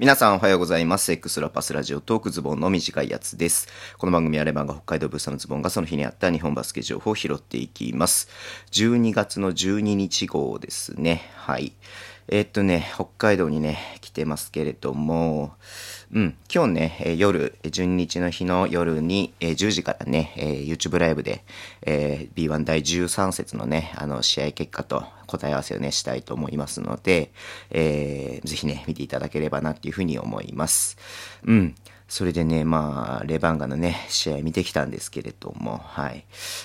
皆さんおはようございます。X ラパスラジオトークズボンの短いやつです。この番組はレバンが北海道ブーサのズボンがその日にあった日本バスケ情報を拾っていきます。12月の12日号ですね。はい。えー、っとね、北海道にね、来てますけれども、うん、今日ね、夜、12日の日の夜に、えー、10時からね、YouTube ライブで、えー、B1 第13節のね、あの、試合結果と答え合わせをね、したいと思いますので、えー、ぜひね、見ていただければなっていうふうに思います。うん。それでね、まあ、レバンガのね、試合見てきたんですけれども、はい。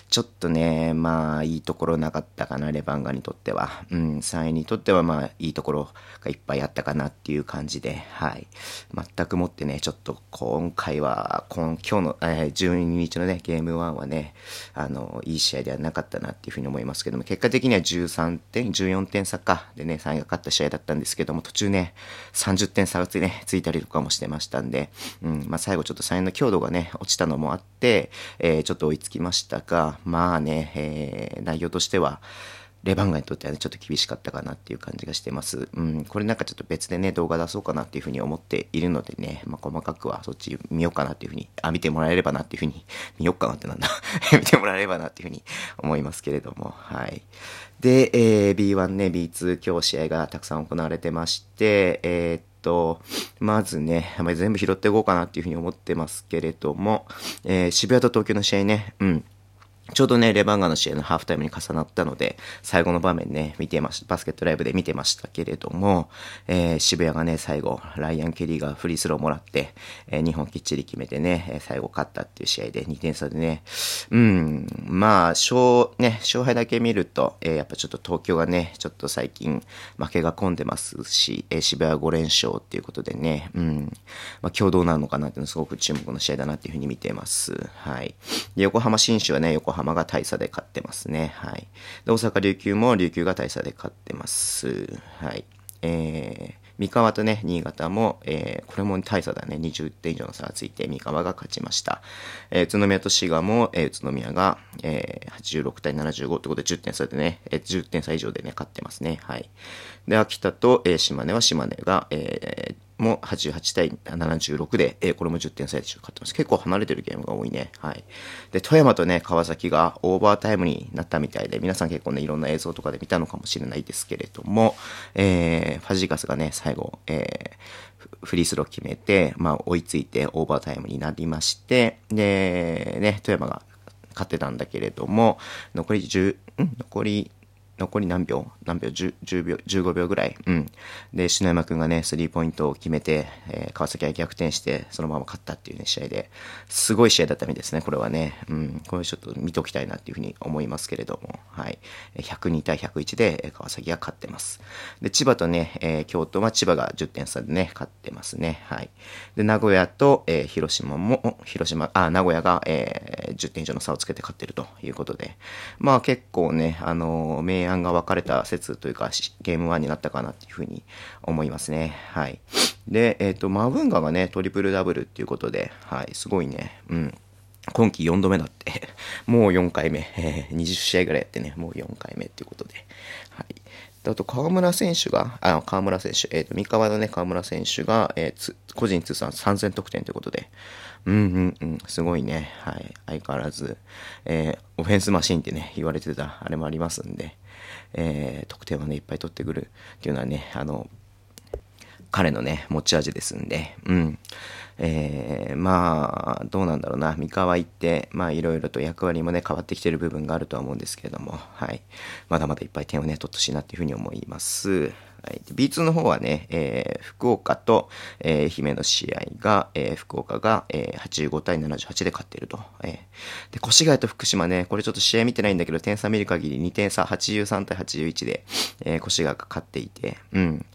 ちょっとね、まあ、いいところなかったかな、レバンガにとっては。うん、3位にとっては、まあ、いいところがいっぱいあったかなっていう感じで、はい。全くもってね、ちょっと今回は、今今日の、えー、12日のね、ゲーム1はね、あの、いい試合ではなかったなっていうふうに思いますけども、結果的には13点、14点差か、でね、3位が勝った試合だったんですけども、途中ね、30点差がつい,、ね、ついたりとかもしてましたんで、うん、まあ、最後ちょっと3円の強度がね、落ちたのもあって、えー、ちょっと追いつきましたが、まあね、えー、内容としては、レバンガにとってはね、ちょっと厳しかったかなっていう感じがしてます。うん、これなんかちょっと別でね、動画出そうかなっていうふうに思っているのでね、まあ、細かくはそっち見ようかなっていうふうに、あ、見てもらえればなっていうふうに、見よっかなってなんだ 見てもらえればなっていうふうに思いますけれども、はい。で、えー、B1 ね、B2 今日試合がたくさん行われてまして、えー、っと、まずね、全部拾っていこうかなっていうふうに思ってますけれども、えー、渋谷と東京の試合ね、うん。ちょうどね、レバンガの試合のハーフタイムに重なったので、最後の場面ね、見てました、バスケットライブで見てましたけれども、えー、渋谷がね、最後、ライアン・ケリーがフリースローもらって、えー、2本きっちり決めてね、え最後勝ったっていう試合で2点差でね、うん、まあ、勝、ね、勝敗だけ見ると、えー、やっぱちょっと東京がね、ちょっと最近負けが込んでますし、えー、渋谷5連勝っていうことでね、うん、まあ、共同なのかなっていうのすごく注目の試合だなっていうふうに見てます。はい。で、横浜新州はね、横浜が大差で勝ってますね。はい。で、大阪琉球も琉球が大差で勝ってます。はい。えー、三河とね、新潟も、えー、これも大差だね、20点以上の差がついて、三河が勝ちました。えー、宇都宮と滋賀も、えー、宇都宮が、えー、86対75ってことで10点差でね、えー、10点差以上でね、勝ってますね。はい。で、秋田と、えー、島根は島根が、えー、も88対76で、えー、これも10点差で勝ってます。結構離れてるゲームが多いね。はい。で、富山とね、川崎がオーバータイムになったみたいで、皆さん結構ね、いろんな映像とかで見たのかもしれないですけれども、えー、ファジーカスがね、最後、えー、フリースロー決めて、まあ、追いついてオーバータイムになりまして、で、ね、富山が勝ってたんだけれども、残り10、ん？残り残り何秒？何秒？10, ?10 秒、15秒ぐらい。うん。で、篠山くんがね、スリーポイントを決めて、えー、川崎は逆転して、そのまま勝ったっていうね、試合で、すごい試合だったみたいですね、これはね。うん。これちょっと見ときたいなっていうふうに思いますけれども、はい。102対101で、川崎が勝ってます。で、千葉とね、えー、京都は千葉が10点差でね、勝ってますね。はい。で、名古屋と、えー、広島も、広島、あ、名古屋が、えー、10点以上の差をつけて勝ってるということで、まあ結構ね、あのー、明明暗が分かれた説というか、ゲーム1になったかなっていうふうに思いますね。はい。で、えっ、ー、と、マブンガがね、トリプルダブルっていうことで、はい、すごいね。うん。今季4度目だって。もう4回目。えー、20試合ぐらいやってね、もう4回目っていうことで。はい。あと、河村選手が、あ、河村選手、えっ、ー、と、三河のね、河村選手が、えー、個人通算3000得点ということで、うんうんうん、すごいね。はい。相変わらず、えー、オフェンスマシンってね、言われてた、あれもありますんで、えー、得点をね、いっぱい取ってくるっていうのはね、あの、彼のね、持ち味ですんで、うん。えー、まあ、どうなんだろうな。三河行って、まあ、いろいろと役割もね、変わってきてる部分があるとは思うんですけれども、はい。まだまだいっぱい点をね、取ってほしいなっていうふうに思います。はい、B2 の方はね、えー、福岡と、えー、愛媛の試合が、えー、福岡が、えー、85対78で勝っていると。えー、で、越谷と福島ね、これちょっと試合見てないんだけど、点差見る限り2点差、83対81で、えー、越谷が勝っていて、うん。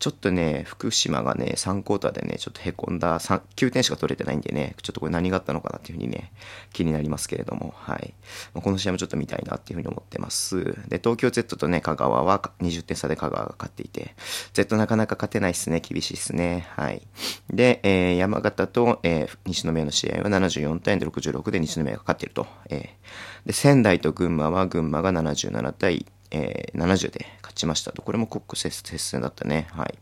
ちょっとね、福島がね、3クォーターでね、ちょっと凹んだ、9点しか取れてないんでね、ちょっとこれ何があったのかなっていうふうにね、気になりますけれども、はい。まあ、この試合もちょっと見たいなっていうふうに思ってます。で、東京 Z とね、香川は20点差で香川が勝っていて、て、Z なかなか勝てないっすね。厳しいっすね。はい。で、えー、山形と、えー、西宮の試合は74対66で西宮が勝っていると。えー、で、仙台と群馬は群馬が77対、えー、70で勝ちましたと。これもコック接戦だったね。はい。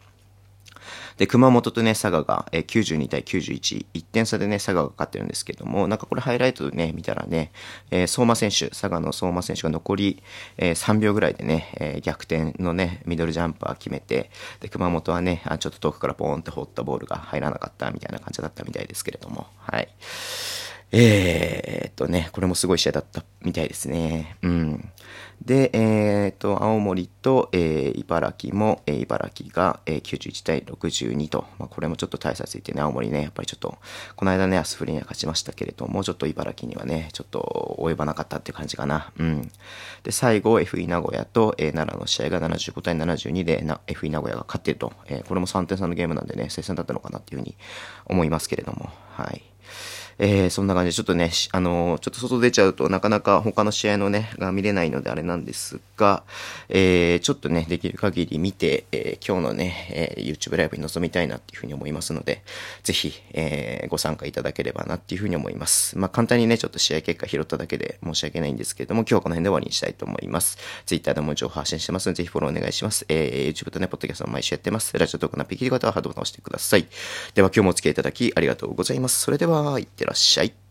で、熊本とね、佐賀が、えー、92対91、1点差でね、佐賀が勝ってるんですけども、なんかこれハイライトでね、見たらね、えー、相馬選手、佐賀の相馬選手が残り、えー、3秒ぐらいでね、えー、逆転のね、ミドルジャンパー決めて、で、熊本はね、あちょっと遠くからポーンって放ったボールが入らなかったみたいな感じだったみたいですけれども、はい。えー、っとね、これもすごい試合だったみたいですね。うん。で、えー、っと、青森と、えー、茨城も、えー、茨城が、えー、91対62と、まあ、これもちょっと大差ついてね、青森ね、やっぱりちょっと、この間ね、アスフリには勝ちましたけれども、ちょっと茨城にはね、ちょっと及ばなかったっていう感じかな。うん。で、最後、FE 名古屋と、えー、奈良の試合が75対72で、な FE 名古屋が勝ってると、えー、これも3点差のゲームなんでね、接戦だったのかなっていうふうに思いますけれども、はい。えー、そんな感じで、ちょっとね、あのー、ちょっと外出ちゃうとなかなか他の試合のね、が見れないのであれなんですが、えー、ちょっとね、できる限り見て、え、今日のね、え、YouTube ライブに臨みたいなっていうふうに思いますので、ぜひ、え、ご参加いただければなっていうふうに思います。まあ、簡単にね、ちょっと試合結果拾っただけで申し訳ないんですけれども、今日はこの辺で終わりにしたいと思います。Twitter でも情報発信してますので、ぜひフォローお願いします。え、YouTube とね、ポッドキャストも毎週やってます。ラジオトークのピキリ方はハードボタンを押してください。では今日もお付き合いいただきありがとうございます。それでは、いってららっしゃい。